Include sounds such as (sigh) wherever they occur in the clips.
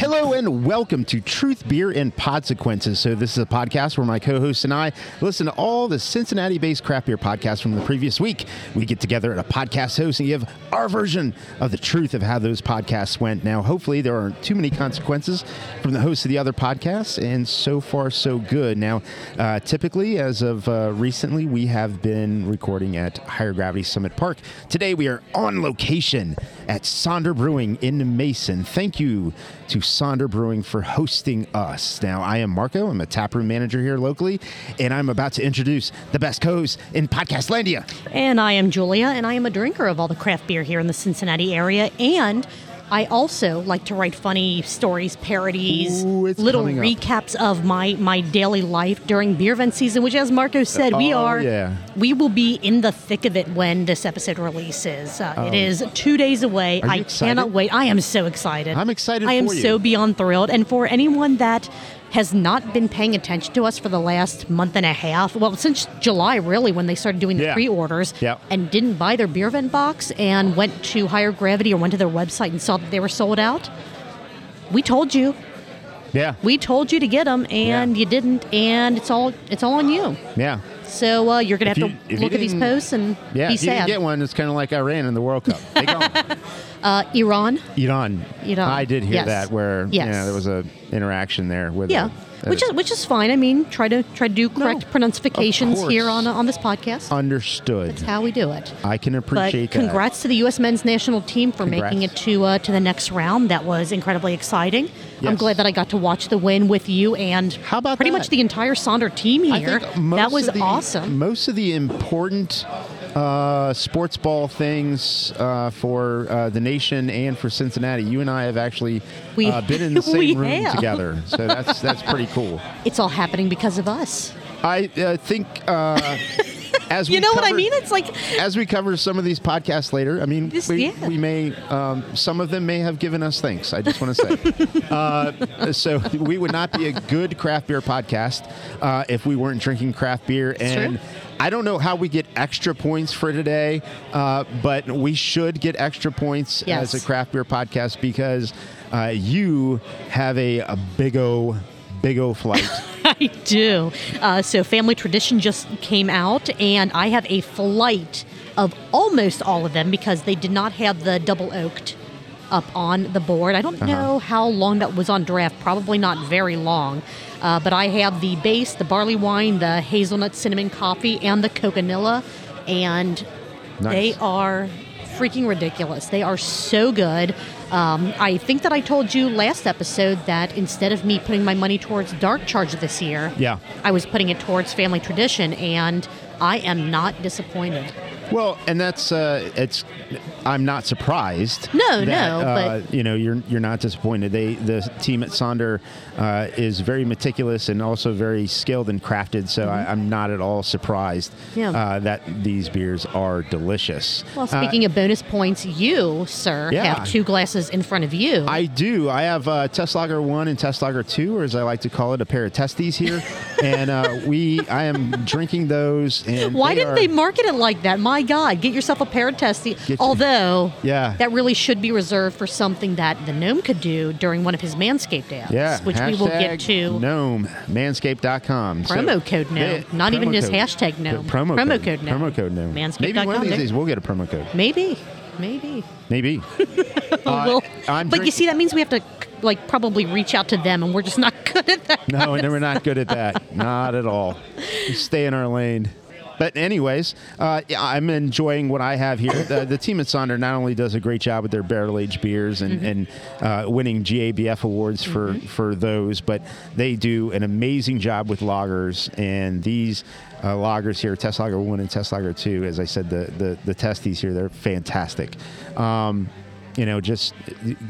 Hello and welcome to Truth, Beer, and Podsequences. So, this is a podcast where my co hosts and I listen to all the Cincinnati based craft beer podcasts from the previous week. We get together at a podcast host and give our version of the truth of how those podcasts went. Now, hopefully, there aren't too many consequences from the hosts of the other podcasts, and so far, so good. Now, uh, typically, as of uh, recently, we have been recording at Higher Gravity Summit Park. Today, we are on location at Sonder Brewing in Mason. Thank you to Sonder Brewing for hosting us. Now, I am Marco. I'm a taproom manager here locally, and I'm about to introduce the best co-host in Podcastlandia. And I am Julia, and I am a drinker of all the craft beer here in the Cincinnati area. And I also like to write funny stories, parodies, Ooh, little up. recaps of my my daily life during beer event season. Which, as Marco said, we Oh, are yeah. we will be in the thick of it when this episode releases. Uh, it is two days away. Oh. I excited? cannot wait. I am so excited. I'm excited I am so beyond thrilled. And for anyone that has not been paying attention to us for the last month and a half, well, since July, really, when they started doing the Yeah. pre-orders, Yeah. and didn't buy their beer vent box and went to Higher Gravity or went to their website and saw that they were sold out, we told you. Yeah, We told you to get them, and Yeah. you didn't, and it's all it's all on you. yeah, So uh, you're gonna have you- to look at these posts and yeah. be if you didn't get one, it's kind of like Iran in the World Cup. They gone. (laughs) (laughs) Uh, Iran, Iran. Iran. I did hear Yes. that where Yes. you know, there was a interaction there with yeah, a- which is which is fine. I mean, try to try to do correct pronunciations here on on this podcast. understood. That's how we do it. I can But appreciate that. congrats to the U.S. men's national team for Congrats. making it to uh, to the next round. That was incredibly exciting. I'm glad that I got to watch the win with you and How about pretty that? much the entire Sonder team I here. That was the- awesome. Most of the important uh, sports ball things uh, for uh, the nation and for Cincinnati, you and I have actually We- uh, been in (laughs) the same room have. together. So that's that's pretty cool. It's all happening because of us. I uh, think uh, (laughs) (laughs) as we You know what I mean? It's like As we cover some of these podcasts later, I mean, This- we, yeah. we may, um, some of them may have given us thanks. I just want to say. (laughs) uh, so we would not be a good craft beer podcast uh, if we weren't drinking craft beer. and true. I don't know how we get extra points for today, uh, but we should get extra points Yes. as a craft beer podcast because uh, you have a, a big O, big O flight. (laughs) (laughs) I do. Uh, so Family Tradition just came out, and I have a flight of almost all of them because they did not have the double oaked up on the board. I don't know how long that was on draft. Probably not very long. Uh, but I have the base, the barley wine, the hazelnut cinnamon coffee, and the coconilla, and they are freaking ridiculous. They are so good. Um, I think that I told you last episode that instead of me putting my money towards Dark Charge this year, Yeah. I was putting it towards Family Tradition, and I am not disappointed. (laughs) Well, and that's uh, it's. I'm not surprised. No, that, no, uh, you know, you're you're not disappointed. They the team at Sonder uh, is very meticulous and also very skilled and crafted. So I, I'm not at all surprised Mm-hmm. Yeah. uh, that these beers are delicious. Well, speaking of bonus points, you, sir, Uh, Yeah. have two glasses in front of you. I do. I have uh, Test Lager One and Test Lager Two, or as I like to call it, a pair of testes here, (laughs) and uh, we. I am drinking those. And Why didn't are- they market it like that? My God, get yourself a pair of testes. Although, Yeah. that really should be reserved for something that the gnome could do during one of his Manscaped ads, Yeah, which we will get to. Gnome, manscaped.com. So Promo code gnome, they- not even just hashtag gnome. Promo, Promo code. code gnome. Promo code gnome. Manscaped.com, Maybe one of these days we'll get a promo code. Maybe, maybe. Maybe. (laughs) Uh, Well, but you see, that means we have to like probably reach out to them, and we're just not (laughs) good at that. No, and we're not good at that. (laughs) Not at all. We stay in our lane. But anyways, uh, I'm enjoying what I have here. The, the team at Sonder not only does a great job with their barrel aged beers and, and uh, winning GABF awards for for those, but they do an amazing job with lagers. And these uh, lagers here, Test Lager One and Test Lager Two, as I said, the the the testes here, they're fantastic. Um, you know, just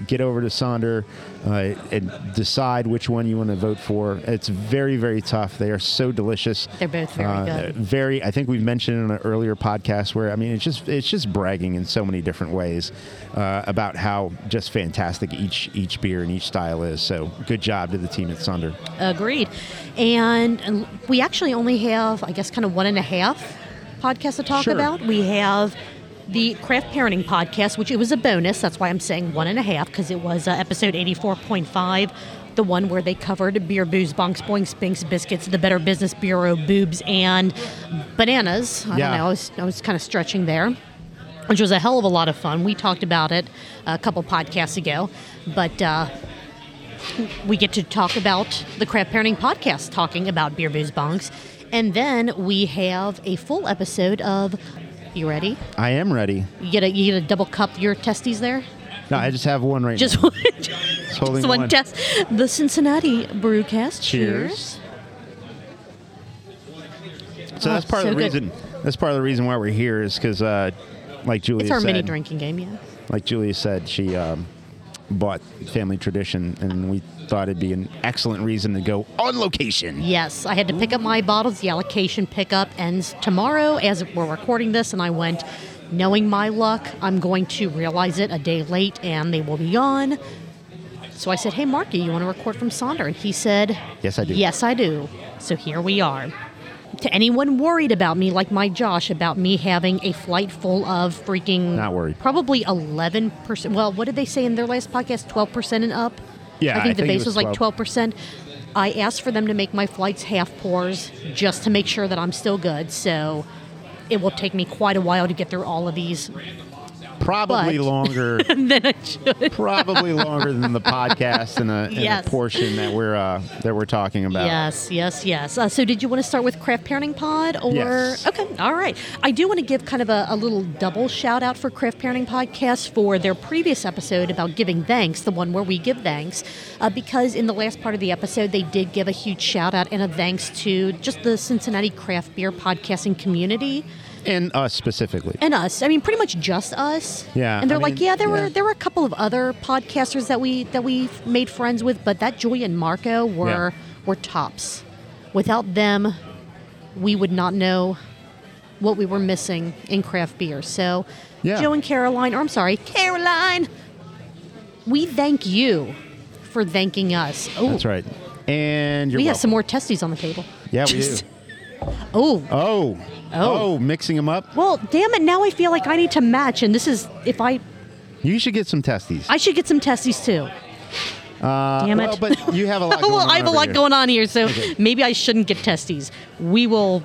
get over to Sonder uh, and decide which one you want to vote for. It's very, very tough. They are so delicious. They're both very Uh, good. Very. I think we've mentioned in an earlier podcast where I mean, it's just it's just bragging in so many different ways uh, about how just fantastic each each beer and each style is. So good job to the team at Sonder. Agreed. And we actually only have, I guess, kind of one and a half podcasts to talk Sure. about. We have the Craft Parenting podcast, which it was a bonus. That's why I'm saying one and a half, because it was uh, episode 84.5, the one where they covered beer, booze, bonks, boinks, binks, biscuits, the Better Business Bureau, boobs, and bananas. I Yeah. don't know. I was, I was kind of stretching there which was a hell of a lot of fun. We talked about it a couple podcasts ago, but uh, we get to talk about the Craft Parenting podcast, talking about beer, booze, bonks, and then we have a full episode of. You ready? I am ready. You get a you get a double cup your testes there. No, I just have one right Just now. one, holding just one one. test. The Cincinnati Brewcast. Cheers. So Oh, that's part so of the good. reason. That's part of the reason why we're here is because, uh, like Julia It's our said, mini drinking game, yeah. like Julia said, she um, bought Family Tradition, and we thought it'd be an excellent reason to go on location. Yes, I had to pick up my bottles. The allocation pickup ends tomorrow as we're recording this, and I went, knowing my luck, I'm going to realize it a day late and they will be gone. So I said, Hey, Marky, you want to record from Sonder? And he said, Yes, I do. Yes, I do. So here we are. To anyone worried about me, like my Josh, about me having a flight full of freaking. Not worried. Probably 11%. Well, what did they say in their last podcast? 12% and up? Yeah, I think I the think base was was like 12. 12%. I asked for them to make my flights half pours just to make sure that I'm still good. So it will take me quite a while to get through all of these. Probably But- longer. (laughs) then I should. probably longer than the podcast and a, and a portion that we're uh, that we're talking about. Yes, yes, yes. Uh, so, did you want to start with Craft Parenting Pod, or Yes. okay, all right? I do want to give kind of a, a little double shout out for Craft Parenting Podcast for their previous episode about giving thanks, the one where we give thanks, uh, because in the last part of the episode they did give a huge shout out and a thanks to just the Cincinnati craft beer podcasting community and us specifically. and us. I mean, pretty much just us. Yeah, And they're I like, mean, yeah, there yeah. were there were a couple of other podcasters that we that we made friends with, but that Joy and Marco were were tops. Without them, we would not know what we were missing in craft beer. So, Yeah. Joe and Caroline, or I'm sorry, Caroline, we thank you for thanking us. Oh, That's right. And you're we have some more testes on the table. Yeah, we (laughs) do. Oh, Oh. Oh. mixing them up. well, damn it! Now I feel like I need to match, and this is if I You should get some testes. I should get some testes too. Uh, Damn it. Well, but you have a lot. (laughs) Going well, I have a lot here. going on here, so maybe I shouldn't get testes. We will,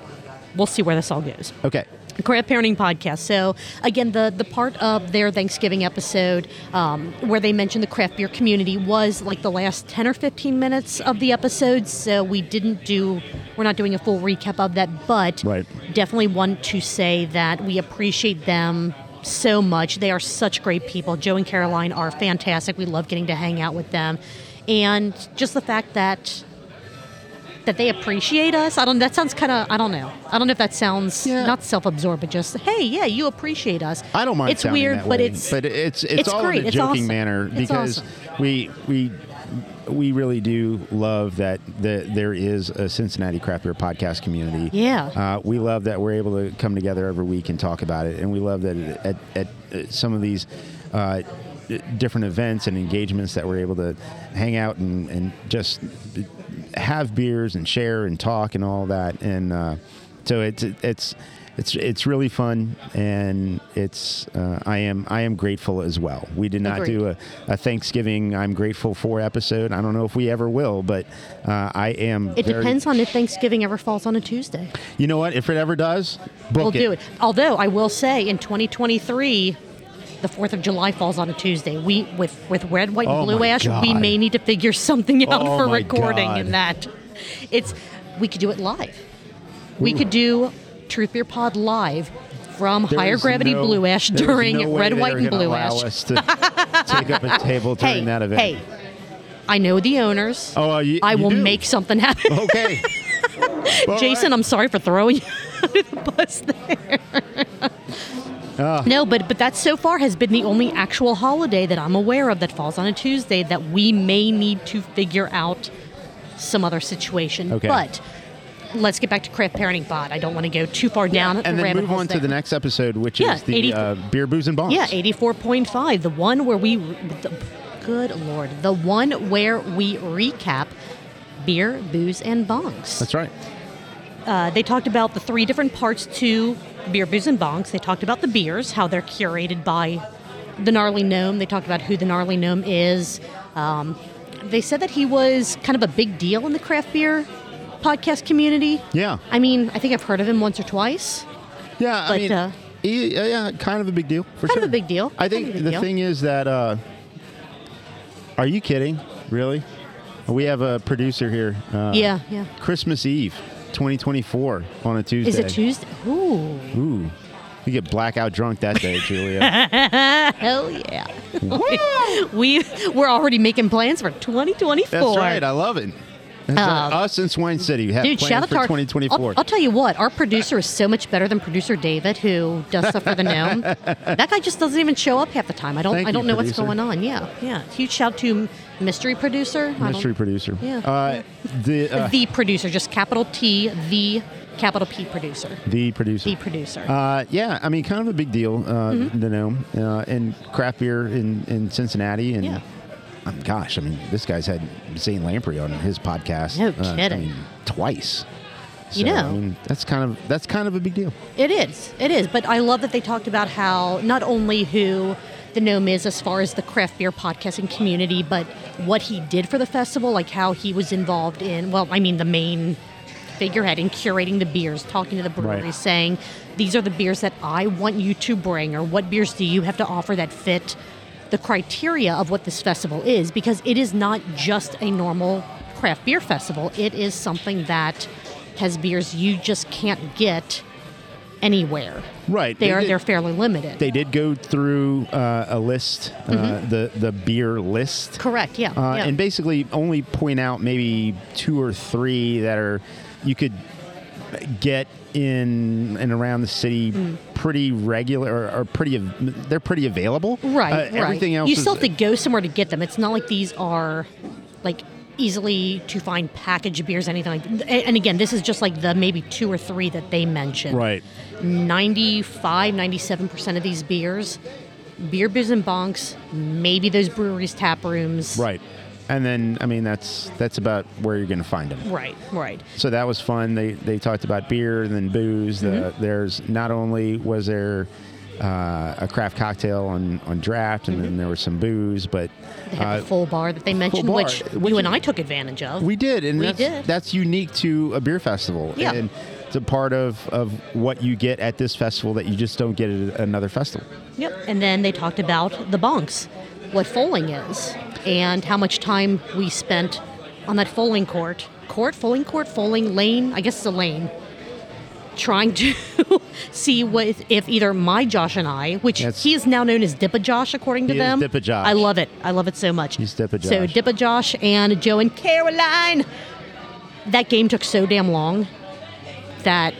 we'll see where this all goes. Okay. Craft Parenting Podcast. So again, the the part of their Thanksgiving episode um, where they mentioned the craft beer community was like the last ten or fifteen minutes of the episode. So we didn't do, we're not doing a full recap of that, but Right. definitely want to say that we appreciate them so much. They are such great people. Joe and Caroline are fantastic. We love getting to hang out with them, and just the fact that that they appreciate us. I don't. That sounds kind of. I don't know. I don't know if that sounds Yeah. not self-absorbed, but just hey, yeah, you appreciate us. I don't mind. It's weird, that but way, it's but it's it's, it's all great. in a joking awesome. manner because awesome. we we we really do love that the, there is a Cincinnati craft beer podcast community. Yeah. uh, we love that we're able to come together every week and talk about it, and we love that at, at, at some of these. Uh, different events and engagements that we're able to hang out and, and just have beers and share and talk and all that and uh, so it's it's it's it's really fun and it's uh, I am I am grateful as well. We did not do a, a Thanksgiving I'm grateful for episode. I don't know if we ever will, but uh, I am. It very- depends on if Thanksgiving ever falls on a Tuesday. You know what? If it ever does, book we'll it. do it. Although I will say, in 2023, the Fourth of July falls on a Tuesday. We with with red, white, and Oh blue ash, we may need to figure something out Oh for recording God. in that. It's we could do it live. We could do Truth Beer Pod live from higher gravity no- blue ash during no red, white, and blue ash. take up a (laughs) table during Hey, that event. hey, I know the owners. Oh, uh, you- I you will do? make something happen. (laughs) Okay. (laughs) Jason, right. I'm sorry for throwing you under the bus there. No, but but that so far has been the only actual holiday that I'm aware of that falls on a Tuesday that we may need to figure out some other situation. Okay. But let's get back to craft parenting pod. I don't want to go too far down and the then move on to the next episode, which Yeah, is the 80 uh, beer, booze, and bongs. Yeah, 84.5, the one where we the, good lord, the one where we recap beer, booze and bongs. That's right. Uh, they talked about the three different parts to beer, booze, and bongs. They talked about the beers, how they're curated by the gnarly gnome. They talked about who the gnarly gnome is. Um, they said that he was kind of a big deal in the craft beer podcast community. Yeah. I mean, I think I've heard of him once or twice. Yeah, I But, mean, uh, he- uh, yeah, kind of a big deal for Kind sure. of a big deal. I Kind think of the deal. thing is that. Uh, are you kidding? Really? We have a producer here. Uh, yeah, yeah. Christmas Eve, 2024, on a Tuesday. Is it Tuesday? Ooh, Ooh, you get blackout drunk that day, Julia. (laughs) hell yeah. (laughs) we we're already making plans for 2024. That's right. I love it. That's. Um, Us in Swine City have Dude, plans shout out for our 2024. I'll, I'll tell you what, our producer is so much better than producer David, who does stuff for the (laughs) gnome. that guy just doesn't even show up half the time. I don't. Thank I don't know what's going on. Yeah, yeah. Huge shout out to mystery producer. Mystery producer. Yeah. Uh, the uh, the producer, just capital T, the capital P producer, the producer. the producer. Uh, yeah, I mean, kind of a big deal, uh, Mm-hmm. the gnome, uh, and craft beer in, in Cincinnati. And Yeah. Um, gosh, I mean, this guy's had Zane Lamprey on his podcast. No uh, I kidding. mean, twice. You know. I mean, that's kind of that's kind of a big deal. It is. It is. But I love that they talked about how not only who the gnome is as far as the craft beer podcasting community, but what he did for the festival, like how he was involved in, well, I mean, the main figurehead in curating the beers, talking to the breweries, Right. saying, these are the beers that I want you to bring, or what beers do you have to offer that fit the criteria of what this festival is, because it is not just a normal craft beer festival. It is something that has beers you just can't get anywhere. Right. They, are did- they're fairly limited. They did go through uh, a list, uh, the the beer list. Correct. Yeah. Uh, Mm-hmm. yeah. and basically only point out maybe two or three that are you could get in and around the city Mm. pretty regular or, or pretty they're pretty available right. Uh, right. everything else You is- still have to go somewhere to get them. It's not like these are like easily to find packaged beers, anything like. And and again, this is just like the maybe two or three that they mentioned. right 95, 97% of these beers, beer, booze, and bonks, maybe those breweries, tap rooms. right and then i mean that's that's about where you're going to find them Right, right. so that was fun they they talked about beer and then booze the, Mm-hmm. there's not only was there uh, a craft cocktail on on draft and then there was some booze but They had uh, the full bar that they mentioned, bar, which, which you and I took advantage of. We did, and We that's, did. that's unique to a beer festival. Yeah. And it's a part of, of what you get at this festival that you just don't get at another festival. Yep. And then they talked about the bonks, what foaling is, and how much time we spent on that fowling court. Court, fowling court, fowling lane. I guess it's a lane. Trying to (laughs) see what if either my Josh and I, which That's- he is now known as Dippa Josh, according to He is them. Dippa Josh. I love it. I love it so much. He's Dippa So Josh. Dippa Josh and Joe and Caroline. That game took so damn long that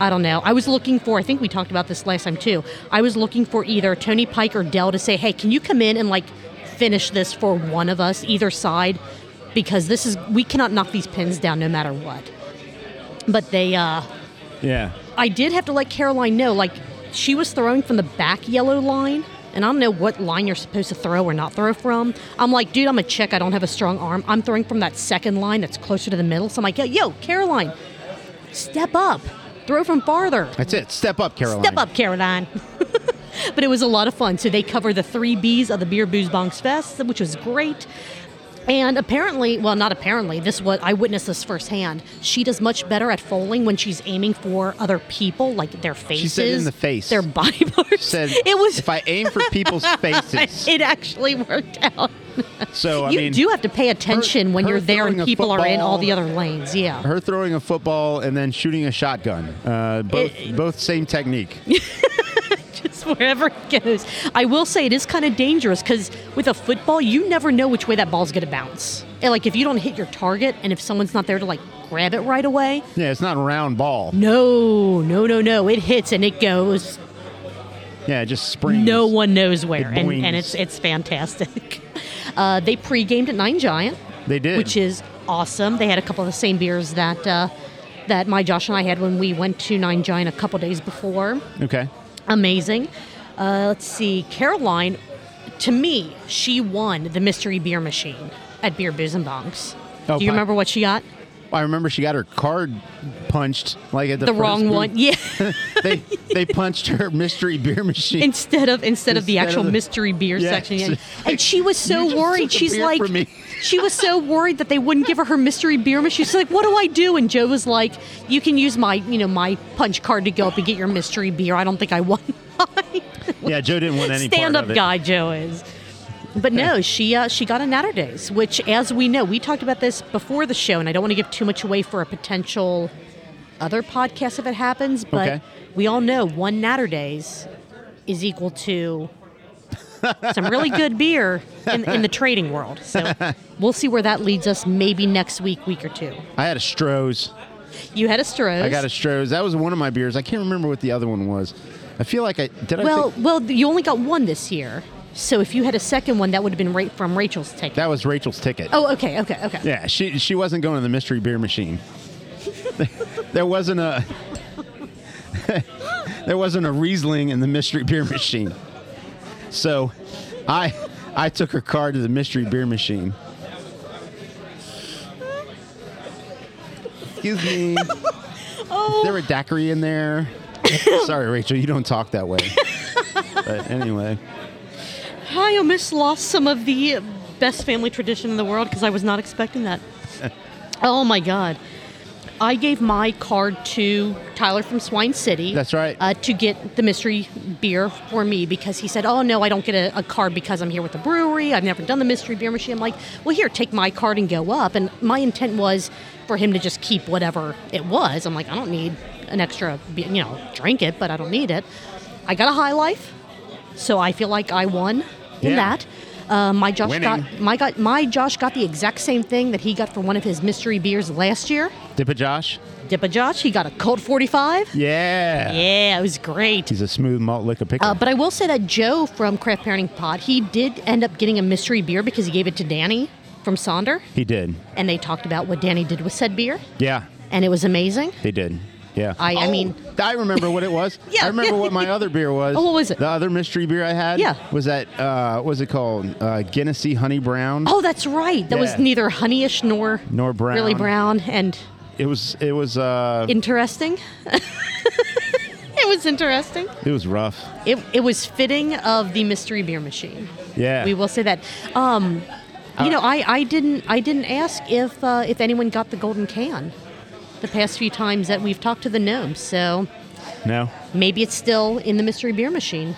I don't know. I was looking for, I think we talked about this last time too. I was looking for either Tony Pike or Dell to say, hey, can you come in and like finish this for one of us, either side? Because this is, we cannot knock these pins down no matter what. But they, uh, Yeah. I did have to let Caroline know, like, she was throwing from the back yellow line, and I don't know what line you're supposed to throw or not throw from. I'm like, dude, I'm a chick. I don't have a strong arm. I'm throwing from that second line that's closer to the middle. So I'm like, yo, yo Caroline, step up. Throw from farther. That's it. Step up, Caroline. Step up, Caroline. (laughs) but it was a lot of fun. So they cover the three B's of the Beer Booze Bonks Fest, which was great. And apparently, well, not apparently, this was I witnessed this firsthand. She does much better at fowling when she's aiming for other people, like their faces. said in the face. Their body parts. Said, (laughs) it was. if I aim for people's (laughs) faces. it (laughs) actually worked out. So, I you mean, do have to pay attention when her you're there and people are in all the other lanes. Yeah. her throwing a football and then shooting a shotgun. Uh, both both same technique. (laughs) wherever it goes. I will say it is kind of dangerous because with a football, you never know which way that ball's going to bounce. And like if you don't hit your target, and if someone's not there to like grab it right away, Yeah, it's not a round ball. no, no, no, no, it hits and it goes Yeah, it just springs. no one knows where, It and, and it's it's fantastic. (laughs) Uh, they pre-gamed at Nine Giant, They did. which is awesome. They had a couple of the same beers that uh, that my Josh and I had when we went to Nine Giant a couple days before. okay. Amazing. Uh, let's see, Caroline. To me, she won the mystery beer machine at Beer Booze and Bonks. Oh, Do you remember what she got? I remember she got her card punched like at the, The, wrong one. (laughs) Yeah. (laughs) they they punched her mystery beer machine. instead of instead of the actual of the- mystery beer Yeah, section. (laughs) And she was so worried. She's like. She was so worried that they wouldn't give her her mystery beer machine. She's like, what do I do? And Joe was like, you can use my you know my punch card to go up and get your mystery beer. I don't think I won. mine." yeah, Joe didn't want any Stand part up of it. guy Joe is. But no, she uh, she got a Naturdays, which, as we know, we talked about this before the show, and I don't want to give too much away for a potential other podcast if it happens. But Okay. we all know one Naturdays is equal to some really good beer in, in the trading world. So (laughs) we'll see where that leads us. Maybe next week, week or two. I had a Stroh's. You had a Stroh's. I got a Stroh's. That was one of my beers. I can't remember what the other one was. I feel like I did. I well, think- well, you only got one this year. So if you had a second one, that would have been right from Rachel's ticket. that was Rachel's ticket. oh, okay, okay, okay. Yeah, she she wasn't going to the mystery beer machine. (laughs) there wasn't a (laughs) there wasn't a Riesling in the mystery beer machine. So, I I took her card to the mystery beer machine. Excuse me. Oh, Is there a daiquiri in there? (coughs) Sorry, Rachel, you don't talk that way. but anyway, Hi, I almost lost some of the best family tradition in the world because I was not expecting that. (laughs) oh my God. I gave my card to Tyler from Swine City. That's right. Uh, to get the mystery beer for me because he said, Oh, no, I don't get a, a card because I'm here with the brewery. I've never done the mystery beer machine. I'm like, Well, here, take my card and go up. And my intent was for him to just keep whatever it was. I'm like, I don't need an extra, you know, drink it, but I don't need it. I got a high life, so I feel like I won in Yeah. that. Uh, my Josh Winning. got my got my Josh got the exact same thing that he got for one of his mystery beers last year. Dippa Josh. Dippa Josh, he got a Colt 45. Yeah. Yeah, it was great. He's a smooth malt liquor picker. Uh, but I will say that Joe from Craft Parenting Pod, he did end up getting a mystery beer because he gave it to Danny from Sonder, he did. and they talked about what Danny did with said beer, Yeah, and it was amazing. They did. Yeah. I- I Oh, mean- I remember what it was. (laughs) Yeah. I remember what my other beer was. (laughs) Oh, what was it? The other mystery beer I had. Yeah. Was that uh, what was it called? Uh, Genesee Honey Brown. Oh, that's right. That was neither honeyish nor Nor brown. really brown and It was. It was. Uh, interesting. (laughs) it was interesting. it was rough. It, it was fitting of the mystery beer machine. Yeah. We will say that. Um, you know, I, I didn't I didn't ask if uh, if anyone got the golden can the past few times that we've talked to the gnomes. So No. maybe it's still in the mystery beer machine.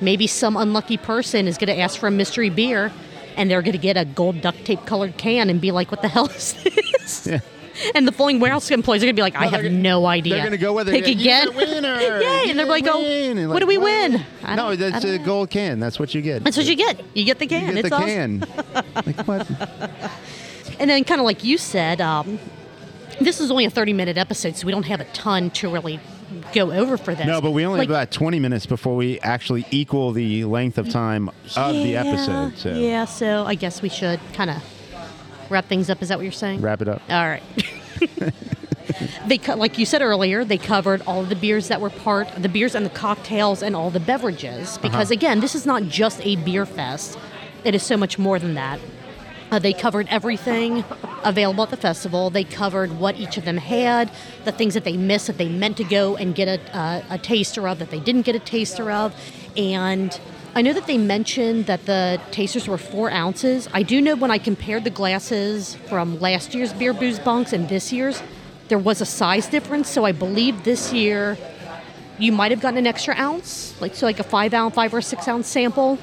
Maybe some unlucky person is going to ask for a mystery beer, and they're going to get a gold duct tape colored can and be like, "What the hell is this?" Yeah. (laughs) And the following warehouse employees are going to be like, "I have no idea." They're gonna go with it. Pick again. a winner. (laughs) Yay! And they're like, "Go, win." And what do we win?" No, that's a gold can. That's what you get. That's what you get. You get the can. You get it's the awesome. can. (laughs) like what? And then, kind of like you said, um, this is only a 30 minute episode, so we don't have a ton to really go over for this. No, but we only Like, have about 20 minutes before we actually equal the length of time of the episode. So Yeah, so I guess we should kind of wrap things up. Is that what you're saying? wrap it up. All right. (laughs) they co- like you said earlier, they covered all of the beers that were part the beers and the cocktails and all the beverages because Uh-huh. again, this is not just a beer fest. It is so much more than that. Uh, they covered everything available at the festival. They covered what each of them had, the things that they missed that they meant to go and get a, uh, a taster of that they didn't get a taster of, and I know that they mentioned that the tasters were four ounces. I do know when I compared the glasses from last year's beer booze bonks and this year's, there was a size difference. So I believe this year you might have gotten an extra ounce, like so like a five ounce, five or six ounce sample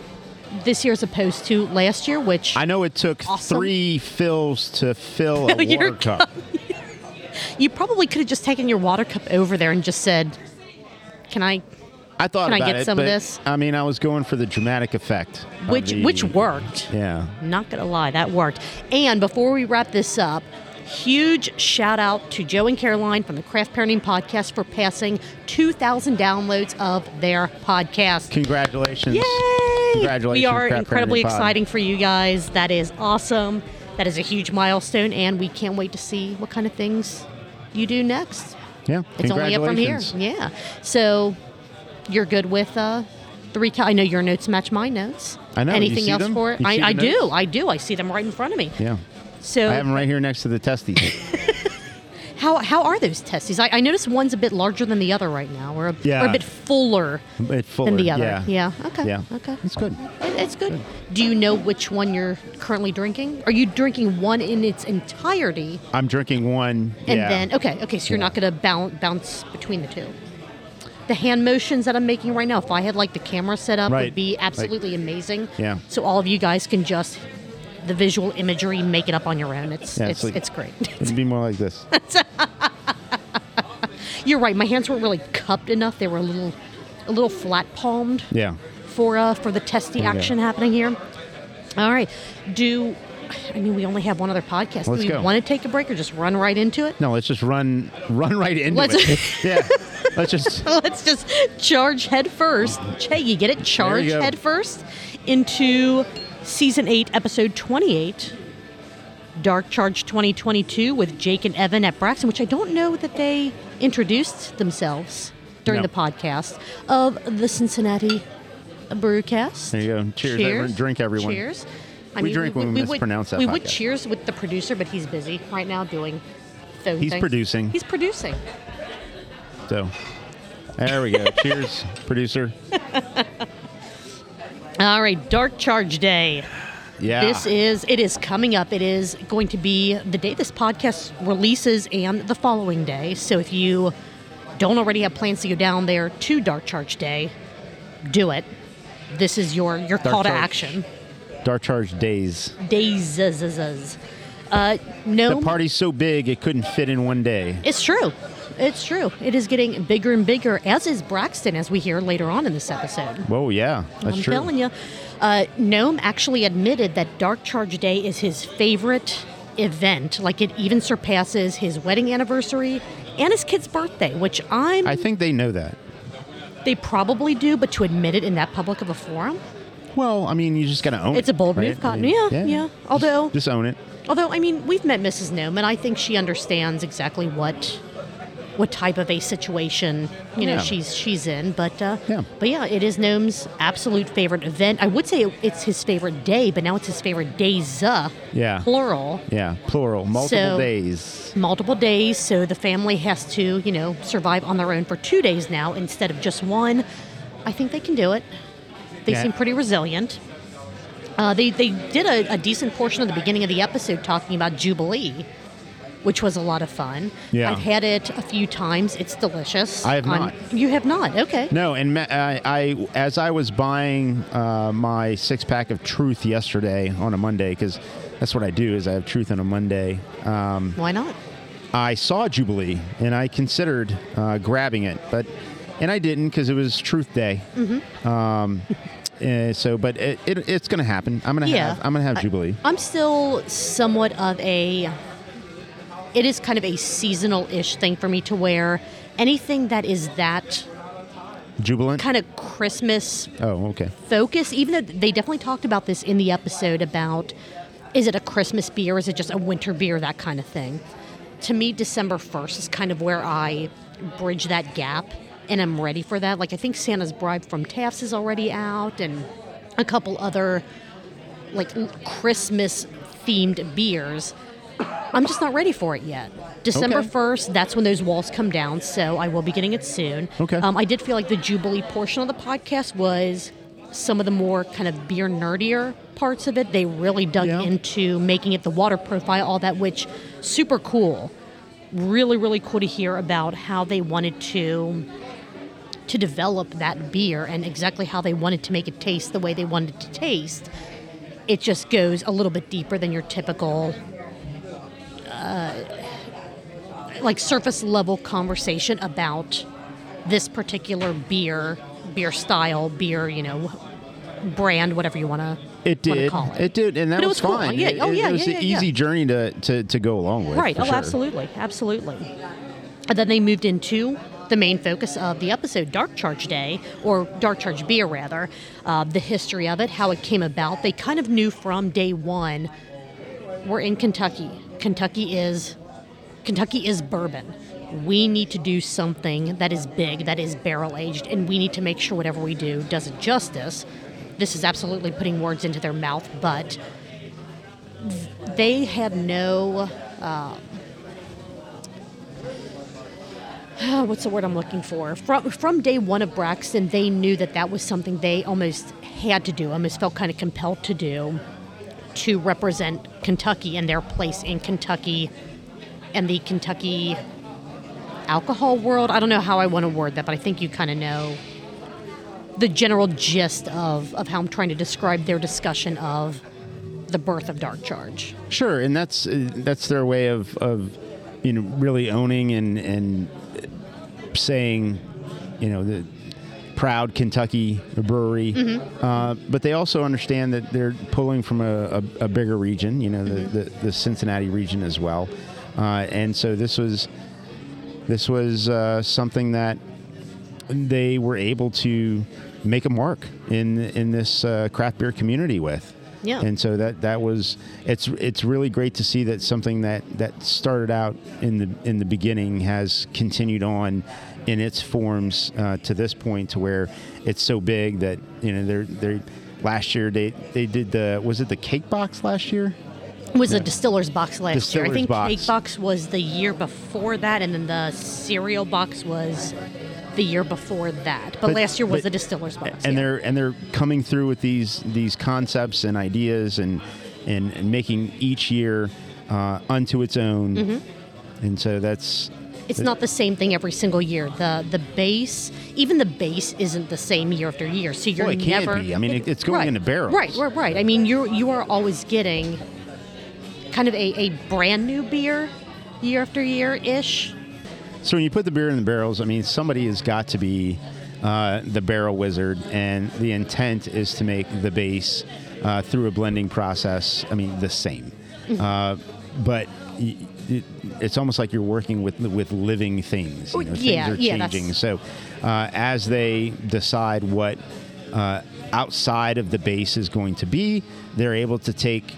this year as opposed to last year, which I know it took Awesome. three fills to fill a (laughs) Your water cup. (laughs) you probably could have just taken your water cup over there and just said, "Can I?" I thought Can I get it, some of this? I mean, I was going for the dramatic effect. Which the- which worked. Yeah. Not gonna lie, that worked. And before we wrap this up, huge shout out to Joe and Caroline from the Craft Parenting Podcast for passing 2,000 downloads of their podcast. Congratulations. Yay! Congratulations, We are incredibly Parenting Pod. exciting for you guys. That is awesome. That is a huge milestone, and we can't wait to see what kind of things you do next. Yeah. It's only up from here. Congratulations. Yeah. So you're good with uh, the recap. I know your notes match my notes. I know. You Anything see else them? for it? You I, the I do. notes? I do. I see them right in front of me. Yeah. So I have them right here next to the testes. (laughs) how how are those testes? I, I noticed one's a bit larger than the other right now, or a, Yeah. or a bit fuller It's fuller. than the other. Yeah. yeah. Okay. Yeah. Okay. It's good. It- it's good. Do you know which one you're currently drinking? Are you drinking one in its entirety, I'm drinking one. and yeah. then okay, okay, so you're not going to bounce bounce between the two? The hand motions that I'm making right now, if I had like the camera set up, Right. would be absolutely amazing. Yeah. So all of you guys can just the visual imagery, make it up on your own. It's Yeah, it's it's it's, great. It'd be more like this. (laughs) You're right. My hands weren't really cupped enough. They were a little a little flat palmed Yeah. for uh, for the testy go. action happening here. All right. Do I mean we only have one other podcast? Let's Do we go. want to take a break or just run right into it? No, let's just run run right into Let's- it. (laughs) yeah. Let's just (laughs) Let's just charge head first. Hey, you get it? Charge head first into season eight, episode twenty-eight. Dark Charge 2022 with Jake and Evan at Braxton, which I don't know that they introduced themselves during No. the podcast of the Cincinnati Brewcast. There you go. Cheers, everyone. Drink, everyone. Cheers. I We drink when we mispronounce that We would cheers with the producer, but he's busy right now doing phone He's things. producing. He's producing. so there we go. (laughs) Cheers, producer. (laughs) All right, Dark Charge Day. Yeah. This is it is coming up. It is going to be the day this podcast releases and the following day. So if you don't already have plans to go down there to Dark Charge Day, do it. This is your your call to action. Dark Charge Days. Days. Uh, no, The party's so big it couldn't fit in one day. it's true. It's true. It is getting bigger and bigger, as is Braxton, as we hear later on in this episode. Whoa, yeah, that's I'm true. telling you. Uh, Gnome actually admitted that Dark Charge Day is his favorite event. Like it even surpasses his wedding anniversary and his kid's birthday, which I'm. I think they know that. they probably do, but to admit it in that public of a forum, Well, I mean, you just gotta own it. it's a bold right? move, Cotton. Yeah, yeah. Although, just own it. although I mean, we've met Mrs. Gnome, and I think she understands exactly what what type of a situation you know Yeah. she's she's in. But uh, Yeah. but yeah, it is Gnome's absolute favorite event. I would say it's his favorite day, but now it's his favorite days. Uh, Yeah. plural. Yeah, plural, multiple So- days. Multiple days, so the family has to, you know, survive on their own for two days now instead of just one. I think they can do it. They Yeah. seem pretty resilient. Uh, they, they did a, a decent portion of the beginning of the episode talking about Jubilee, which was a lot of fun. Yeah. I've had it a few times. It's delicious. I have not. You have not? Okay. No, and ma- I, I as I was buying uh, my six pack of Truth yesterday on a Monday because that's what I do is I have Truth on a Monday. Um, Why not? I saw Jubilee and I considered uh, grabbing it, but and I didn't because it was Truth Day. Mm-hmm. Um, (laughs) eh, so, but it, it, it's going to happen. I'm going to Yeah. have I'm going to have I- Jubilee. I'm still somewhat of a. It is kind of a seasonal ish thing for me to wear anything that is that Jubilant. kind of Christmas oh, okay. focus, even though they definitely talked about this in the episode about is it a Christmas beer, is it just a winter beer, that kind of thing. To me, December 1st is kind of where I bridge that gap and I'm ready for that. Like, I think Santa's Bribe from Taft's is already out and a couple other like Christmas themed beers. I'm just not ready for it yet. December Okay. 1st, that's when those walls come down, so I will be getting it soon. Okay. Um, I did feel like the Jubilee portion of the podcast was some of the more kind of beer nerdier parts of it. They really dug Yeah. into making it the water profile, all that, which super cool. Really, really cool to hear about how they wanted to to develop that beer and exactly how they wanted to make it taste the way they wanted it to taste. It just goes a little bit deeper than your typical uh, like surface level conversation about this particular beer, beer style, beer, you know, brand, whatever you want to It did. call it. It did, and that But was, was cool. fine. Yeah. It, Oh, it- yeah, it was yeah, an yeah, easy journey to, to, to go along with. Right. Oh, sure. absolutely. Absolutely. And then they moved into the main focus of the episode, Dark Charge Day, or Dark Charge Beer, rather, uh, the history of it, how it came about. They kind of knew from day one we're in Kentucky. Kentucky is Kentucky is bourbon. We need to do something that is big, that is barrel aged, and we need to make sure whatever we do does it justice. This is absolutely putting words into their mouth, but they had no uh, (sighs) what's the word I'm looking for? From from day one of Braxton, they knew that that was something they almost had to do, almost felt kind of compelled to do, to represent Kentucky and their place in Kentucky and the Kentucky alcohol world. I don't know how I want to word that, but I think you kind of know the general gist of, of how I'm trying to describe their discussion of the birth of Dark Charge. Sure, and that's uh, that's their way of, of you know really owning and and saying, you know, the proud Kentucky brewery. Mm-hmm. Uh, but they also understand that they're pulling from a, a, a bigger region, you know, the, Mm-hmm. the, the Cincinnati region as well. Uh, and so this was this was uh, something that they were able to make a mark in in this uh, craft beer community with. Yeah. And so that that was it's it's really great to see that something that that started out in the in the beginning has continued on in its forms uh, to this point to where it's so big that you know they're they last year they they did the was it the cake box last year was a distiller's box last year. I think box. Cake Box was the year before that, and then the cereal box was the year before that. But, But- last year was but- the distiller's box. and yeah. they're and they're coming through with these these concepts and ideas and and, and making each year uh, unto its own Mm-hmm. and so that's it's not the same thing every single year. The the base, even the base, isn't the same year after year. So you're Well, it can't be. I mean, it- it's going right, into barrels. Right, right, right. I mean, you you are always getting kind of a, a brand new beer year after year ish. So when you put the beer in the barrels i mean somebody has got to be uh, the barrel wizard and the intent is to make the base uh, through a blending process i mean the same uh, but y- it, it's almost like you're working with with living things. You know, Yeah, things are yeah, that's- changing. So uh, as they decide what uh, outside of the base is going to be, they're able to take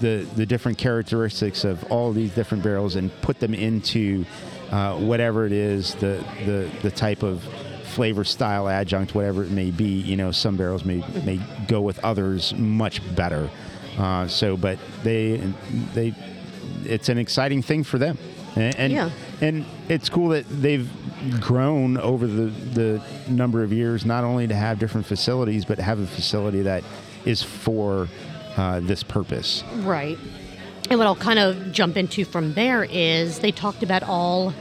the the different characteristics of all these different barrels and put them into uh, whatever it is the the the type of flavor style adjunct whatever it may be you know some barrels may may go with others much better uh, so but they they it's an exciting thing for them and and, Yeah. and it's cool that they've grown over the the number of years not only to have different facilities but have a facility that is for uh, this purpose Right. And what I'll kind of jump into from there is they talked about all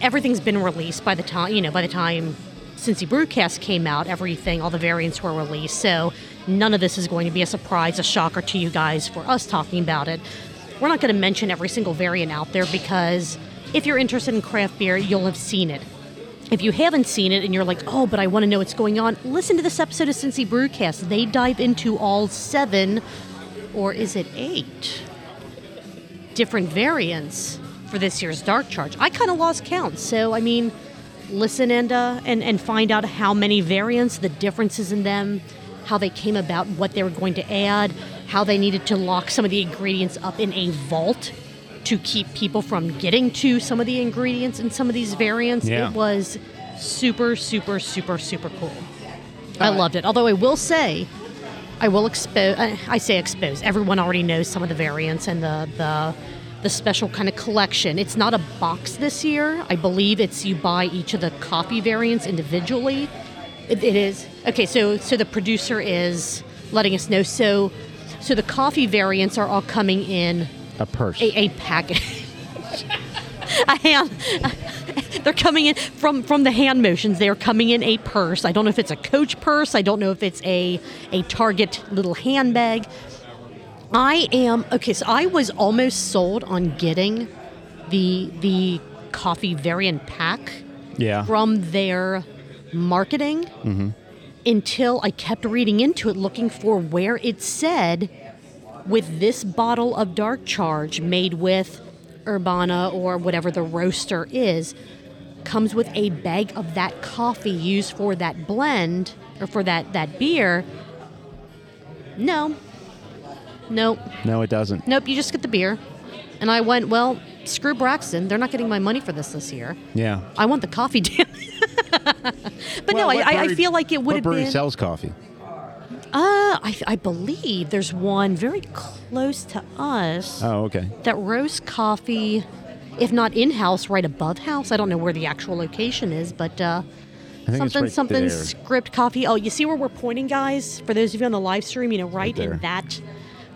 everything's been released by the time you know by the time Cincy Brewcast came out, everything, all the variants were released. So none of this is going to be a surprise, a shocker to you guys for us talking about it. We're not going to mention every single variant out there because if you're interested in craft beer, you'll have seen it. If you haven't seen it and you're like, oh, but I want to know what's going on, listen to this episode of Cincy Brewcast. They dive into all seven, or is it eight, different variants for this year's Dark Charge. I kind of lost count. So, I mean, listen and, uh, and, and find out how many variants, the differences in them, how they came about, what they were going to add, how they needed to lock some of the ingredients up in a vault to keep people from getting to some of the ingredients in some of these variants. Yeah. It was super, super, super, super cool. I loved it. Although I will say, I will expose. I say expose. Everyone already knows some of the variants and the the the special kind of collection. It's not a box this year. I believe it's you buy each of the coffee variants individually. It, it is okay. So so the producer is letting us know. So so the coffee variants are all coming in a purse a, a package. (laughs) (laughs) a hand. They're coming in from from the hand motions. They are coming in a purse. I don't know if it's a Coach purse. I don't know if it's a a Target little handbag. I am okay. So I was almost sold on getting the the coffee variant pack yeah from their marketing. Mm-hmm. until I kept reading into it, looking for where it said with this bottle of dark charge made with Urbana or whatever the roaster is, comes with a bag of that coffee used for that blend or for that, that beer. No. Nope. No, it doesn't. Nope, you just get the beer. And I went, well, screw Braxton. They're not getting my money for this this year. Yeah. I want the coffee, (laughs) damn but no, Well, I, I, I feel like it would What have brewery sells coffee? Uh, I, I believe there's one very close to us Oh, okay. that roast coffee, if not in house, right above house. I don't know where the actual location is, but uh, I think it's something right something there. script coffee. Oh, you see where we're pointing, guys? For those of you on the live stream, you know, right, there. in that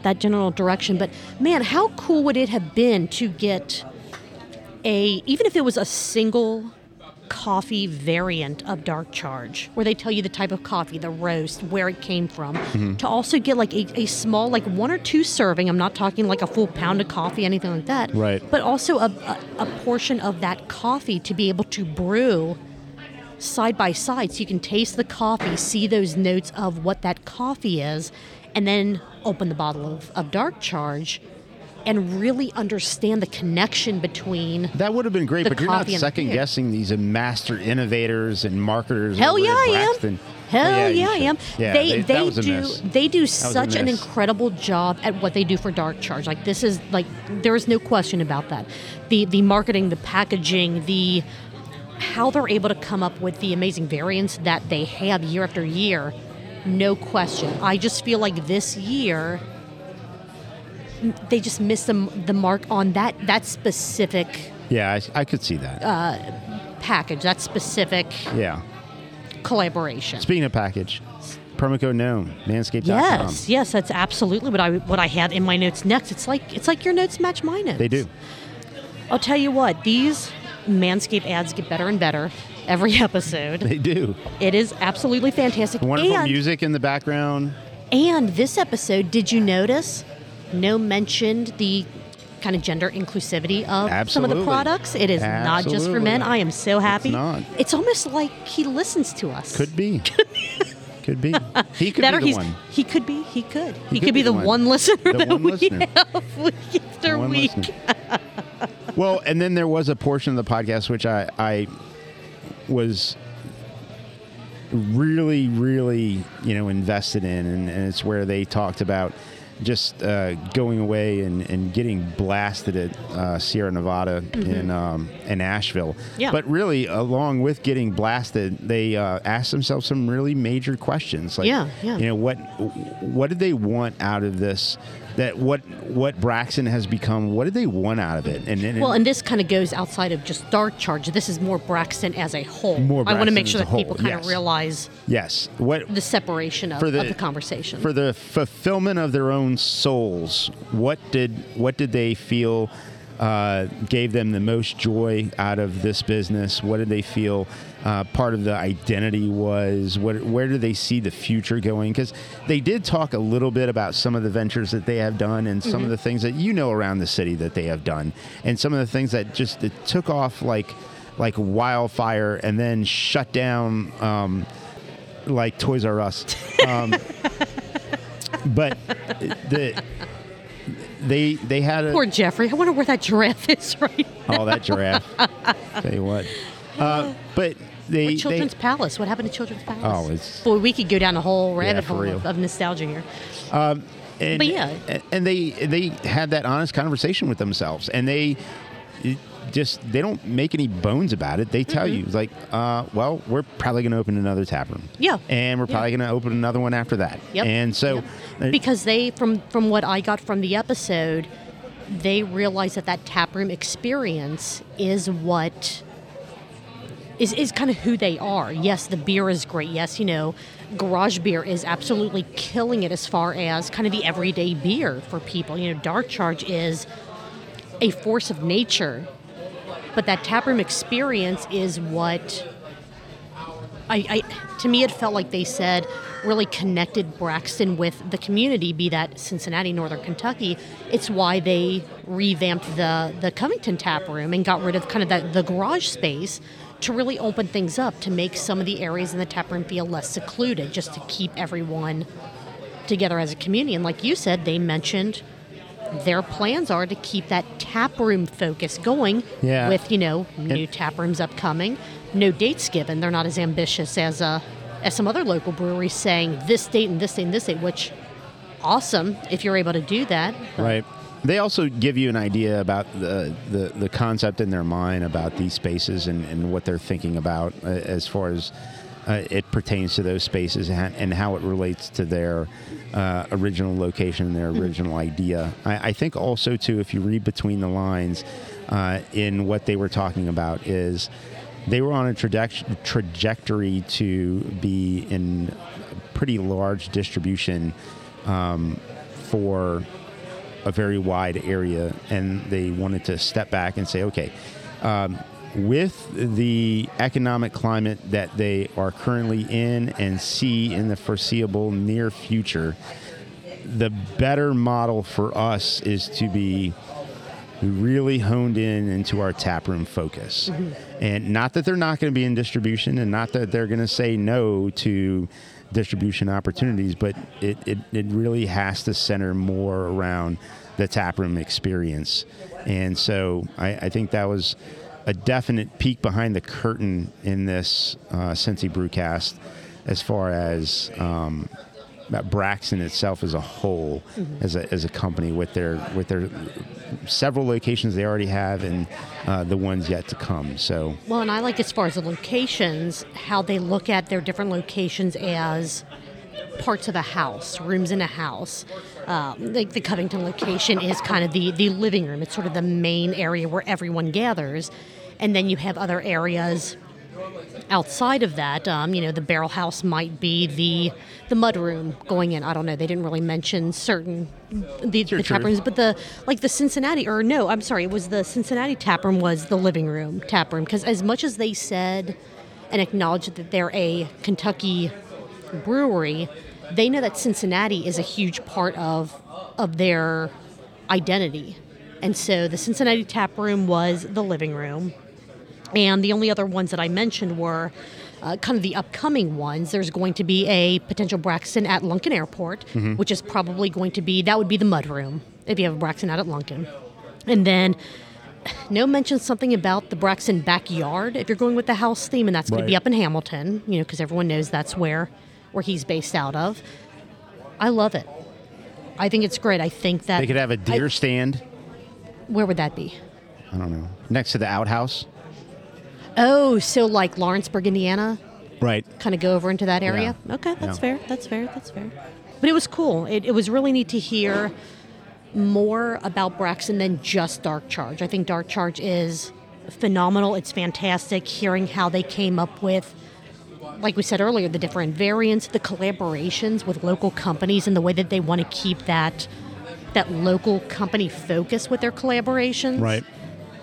that general direction. But man, how cool would it have been to get a even if it was a single coffee variant of dark charge where they tell you the type of coffee the roast where it came from Mm-hmm. to also get like a, a small like one or two serving i'm not talking like a full pound of coffee anything like that Right. but also a, a, a portion of that coffee to be able to brew side by side so you can taste the coffee, see those notes of what that coffee is, and then open the bottle of, of dark charge and really understand the connection between. That would have been great, but you're not coffee and the second guessing these master innovators and marketers. Hell yeah, I am. Hell you yeah, I am. Yeah, they they, they do they do such an incredible job at what they do for Dark Charge. Like this is like there is no question about that. The the marketing, the packaging, the how they're able to come up with the amazing variants that they have year after year. No question. I just feel like this year they just missed the, the mark on that that specific Yeah, I, I could see that. Uh, package, that specific yeah. collaboration. Speaking of package, promo code known manscaped.com. Yes, yes, that's absolutely what I what I had in my notes next. It's like it's like your notes match my notes. They do. I'll tell you what, these Manscaped ads get better and better every (laughs) episode. They do. It is absolutely fantastic. Wonderful and, music in the background. And this episode, did you notice? No mentioned the kind of gender inclusivity of some of the products. It is not just for men. I am so happy. not. It's almost like he listens to us. Could be. (laughs) could be. He could that be the one. he could be he could he, could could, be, the one, one. listener The that one we listener. have (laughs) week after week. well, and then there was a portion of the podcast which I, I was really, really, you know, invested in, and, and it's where they talked about just uh, going away and, and getting blasted at uh, Sierra Nevada in um, in Asheville. Mm-hmm. Yeah. But really, along with getting blasted, they uh, asked themselves some really major questions. Like, Yeah, yeah. you know, what what did they want out of this? That what what Braxton has become? What did they want out of it? And, and Well, and this kind of goes outside of just Dark Charge. This is more Braxton as a whole. More Braxton I want to make sure that people kind of realize yes, what the separation of, the- of the conversation. for the fulfillment of their own souls, what did what did they feel uh, gave them the most joy out of this business? What did they feel uh, part of the identity was? What where do they see the future going? Because they did talk a little bit about some of the ventures that they have done and some of the things that you know around the city that they have done, and some of the things that just it took off like like wildfire and then shut down. Um, like Toys R Us. Um, (laughs) but the they they had a Poor Geoffrey. I wonder where that giraffe is right now. oh that giraffe. Tell you what, uh, but they Or they Children's Palace. What happened to Children's Palace? Oh, it's- Boy, we could go down a whole rabbit for hole of, of nostalgia here. and, but yeah. and they they had that honest conversation with themselves, and they just they don't make any bones about it. They tell Mm-hmm. you it's like, uh, well, we're probably going to open another tap room. Yeah. and we're Yeah. probably going to open another one after that. Yep. and so. Yep. uh, because they from from what I got from the episode, they realize that that taproom experience is what is is kind of who they are. Yes, the beer is great. Yes, you know, garage beer is absolutely killing it as far as kind of the everyday beer for people. You know, Dark Charge is a force of nature, but that taproom experience is what I, I to me it felt like they said really connected Braxton with the community, be that Cincinnati, Northern Kentucky. It's why they revamped the the Covington tap room and got rid of kind of that the garage space to really open things up to make some of the areas in the tap room feel less secluded, just to keep everyone together as a community. And like you said, they mentioned their plans are to keep that tap room focus going Yeah. with you know new tap rooms upcoming no dates given they're not as ambitious as uh as some other local breweries saying this date and this date and this date which awesome if you're able to do that Right. They also give you an idea about the, the, the concept in their mind about these spaces and, and what they're thinking about uh, as far as uh, it pertains to those spaces and, and how it relates to their uh, original location, and their original idea. I, I think also, too, if you read between the lines uh, in what they were talking about, is they were on a traje- trajectory to be in pretty large distribution um, for a very wide area, and they wanted to step back and say, okay, um, with the economic climate that they are currently in and see in the foreseeable near future, the better model for us is to be really honed in into our taproom focus. And not that they're not going to be in distribution and not that they're going to say no to distribution opportunities, but it, it, it really has to center more around the taproom experience. And so I, I think that was a definite peek behind the curtain in this uh, Cincy Brewcast as far as um, Braxton itself as a whole, as a as a company with their with their several locations they already have and uh, the ones yet to come. So well and i like as far as the locations how they look at their different locations as parts of a house, rooms in a house. Um, like the Covington location is kind of the, the living room. It's sort of the main area where everyone gathers. And then you have other areas outside of that. Um, you know, the barrel house might be the the mud room going in. I don't know. They didn't really mention certain the, the tap rooms, but the like the Cincinnati or no, I'm sorry, it was the Cincinnati tap room was the living room tap room because as much as they said and acknowledged that they're a Kentucky brewery, they know that Cincinnati is a huge part of of their identity. And so the Cincinnati tap room was the living room. And the only other ones that I mentioned were uh, kind of the upcoming ones. There's going to be a potential Braxton at Lunken Airport, which is probably going to be that would be the mud room if you have a Braxton out at Lunken. And then no mention something about the Braxton backyard if you're going with the house theme, and that's going to be up in Hamilton, you know, because everyone knows that's where where he's based out of. I love it. I think it's great. I think that they could have a deer I- stand. where would that be? I don't know next to the outhouse. Oh, so like Lawrenceburg, Indiana, Right. kind of go over into that area. Yeah. Okay, that's Yeah. fair. That's fair. That's fair. But it was cool. It, it was really neat to hear more about Braxton than just Dark Charge. I think Dark Charge is phenomenal. It's fantastic hearing how they came up with, like we said earlier, the different variants, the collaborations with local companies, and the way that they want to keep that that local company focus with their collaborations Right.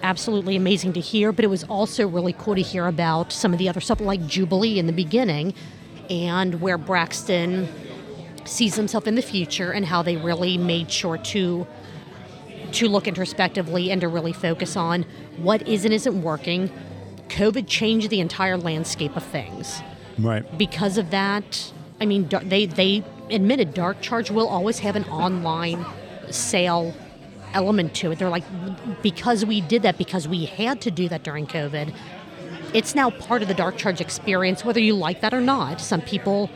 Absolutely amazing to hear, but it was also really cool to hear about some of the other stuff like Jubilee in the beginning and where Braxton sees himself in the future and how they really made sure to to look introspectively and to really focus on what is and isn't working. COVID changed the entire landscape of things. Right. Because of that, I mean, they they admitted Dark Charge will always have an online sale element to it. They're like, because we did that, because we had to do that during COVID, it's now part of the Dark Charge experience, whether you like that or not. Some people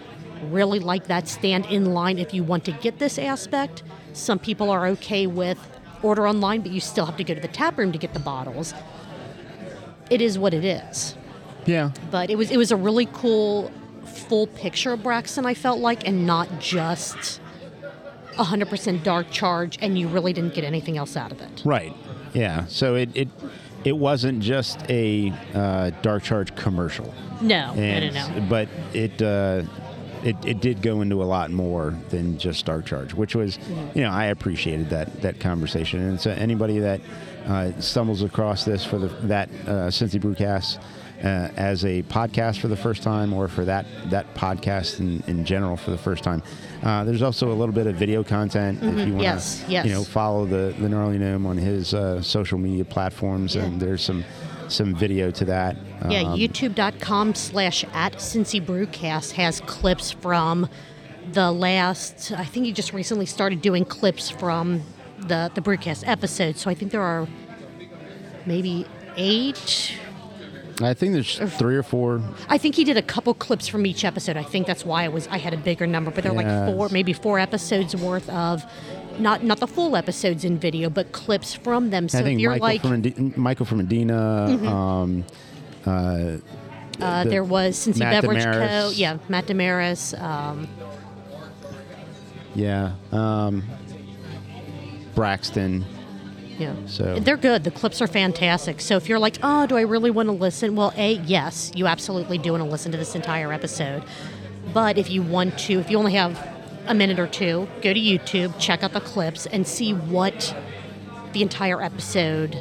really like that stand in line if you want to get this aspect. Some people are okay with order online, but you still have to go to the tap room to get the bottles. It is what it is Yeah. but it was it was a really cool full picture of Braxton I felt like and not just 100% dark charge and you really didn't get anything else out of it. Right. Yeah. So it it it wasn't just a uh, dark charge commercial. No, And, no, no, no. But it, uh, it it did go into a lot more than just Dark Charge, which was, you know, I appreciated that that conversation. And so anybody that uh, stumbles across this for the that uh, Cincy Brewcast uh, as a podcast for the first time, or for that that podcast in, in general for the first time, uh, there's also a little bit of video content if you want to, Mm-hmm. Yes, yes. you know, follow the the gnarly gnome on his uh, social media platforms, and there's some some video to that. Yeah, Um, youtube.com slash at Cincy Brewcast has clips from the last, I think he just recently started doing clips from the, the Brewcast episode. So I think there are maybe eight. I think there's three or four. I think he did a couple clips from each episode. I think that's why I was I had a bigger number, but they're Yes. like four, maybe four episodes worth of not not the full episodes in video, but clips from them. So I if think you're Michael like, from Indi- Michael from Medina. Um, uh, uh, the- there was Cincy Matt Beverage Co. Yeah, Matt Damaris. Um, yeah, um, Braxton. Yeah. So- they're good. The clips are fantastic. So if you're like, oh, do I really want to listen? Well, A, yes, you absolutely do want to listen to this entire episode. But if you want to, if you only have a minute or two, go to YouTube, check out the clips, and see what the entire episode.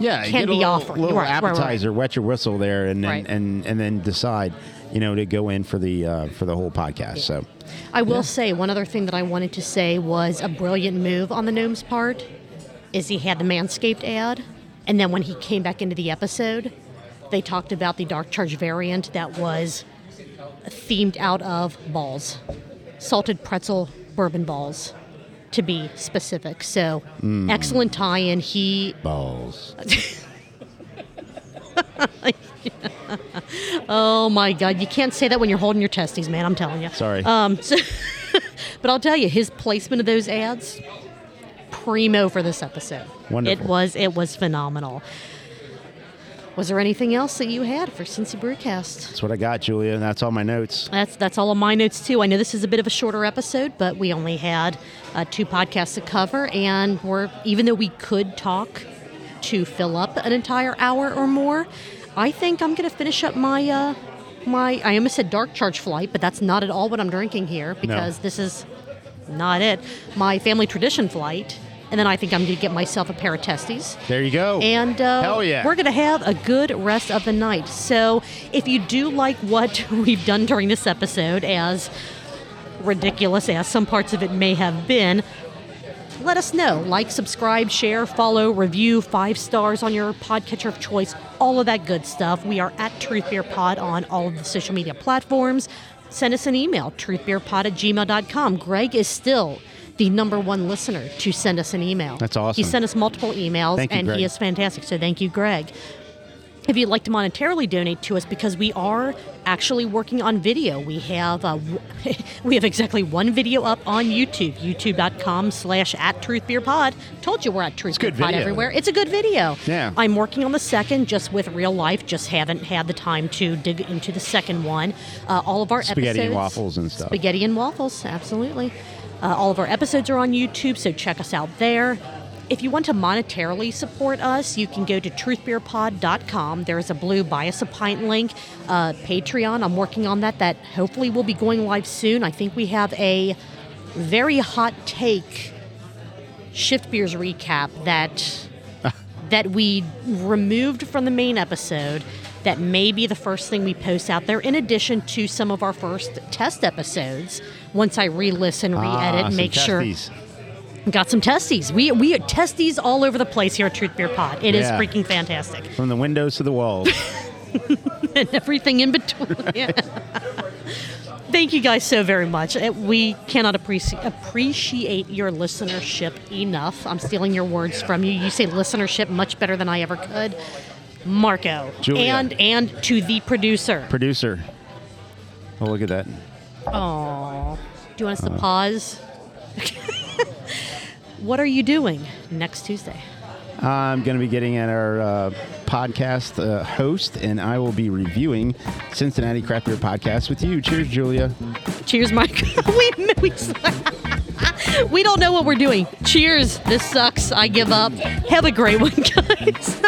Yeah, Can get a be little, offered. little Right, right, right. appetizer, wet your whistle there, and then Right. and and then decide, you know, to go in for the uh, for the whole podcast. So I will say one other thing that I wanted to say was a brilliant move on the gnome's part is he had the Manscaped ad, and then when he came back into the episode, they talked about the Dark Charge variant that was themed out of balls, salted pretzel bourbon balls, to be specific. So excellent tie-in. He balls. (laughs) Oh my God! You can't say that when you're holding your testes, man. I'm telling you. Sorry. Um, (laughs) so, (laughs) but I'll tell you, his placement of those ads, primo for this episode. Wonderful. It was it was phenomenal. Was there anything else that you had for Cincy Brewcast? That's what I got, Julia, and that's all my notes. That's that's all of my notes too. I know this is a bit of a shorter episode, but we only had uh, two podcasts to cover, and we're even though we could talk to fill up an entire hour or more, I think I'm going to finish up my uh, my. I almost said dark charge flight, but that's not at all what I'm drinking here because this is not it. My family tradition flight, and then I think I'm going to get myself a pair of testes. There you go. And uh, Hell yeah. we're going to have a good rest of the night. So if you do like what (laughs) we've done during this episode, as ridiculous as some parts of it may have been, let us know. Like, subscribe, share, follow, review, five stars on your podcatcher of choice, all of that good stuff. We are at Truth Beer Pod on all of the social media platforms. Send us an email, truthbeerpod at gmail.com. Greg is still the number one listener to send us an email. That's awesome. He sent us multiple emails, you, and Greg. he is fantastic. So thank you, Greg. If you'd like to monetarily donate to us, because we are actually working on video, we have uh, (laughs) we have exactly one video up on YouTube, youtube.com slash at truthbeerpod. Told you we're at Truth Beer Pod video. everywhere. It's a good video. Yeah. I'm working on the second, just with real life. Just haven't had the time to dig into the second one. Uh, all of our Spaghetti and waffles and stuff. Spaghetti and waffles, absolutely. Uh, all of our episodes are on YouTube, so check us out there. If you want to monetarily support us, you can go to truthbeerpod.com. There is a blue buy us a pint link. Uh, Patreon, I'm working on that. That hopefully will be going live soon. I think we have a very hot take shift beers recap that (laughs) that we removed from the main episode that may be the first thing we post out there in addition to some of our first test episodes once i re-listen re-edit Ah, make sure got some testes we we testes all over the place here at truth beer pod It is Yeah. freaking fantastic From the windows to the walls. (laughs) and everything in between Yeah. (laughs) Thank you guys so very much. Uh, We cannot appreci- appreciate your listenership enough. I'm stealing your words from you. You say listenership much better than I ever could. Marco. Julia. And and to the producer. Producer. Oh, look at that. Oh. Do you want us to pause? (laughs) what are you doing next Tuesday? I'm going to be getting at our uh, podcast uh, host, and I will be reviewing Cincinnati Craft Beer Podcast with you. Cheers, Julia. Cheers, Mike. (laughs) we, we, we don't know what we're doing. Cheers. This sucks. I give up. Have a great one, (laughs) guys.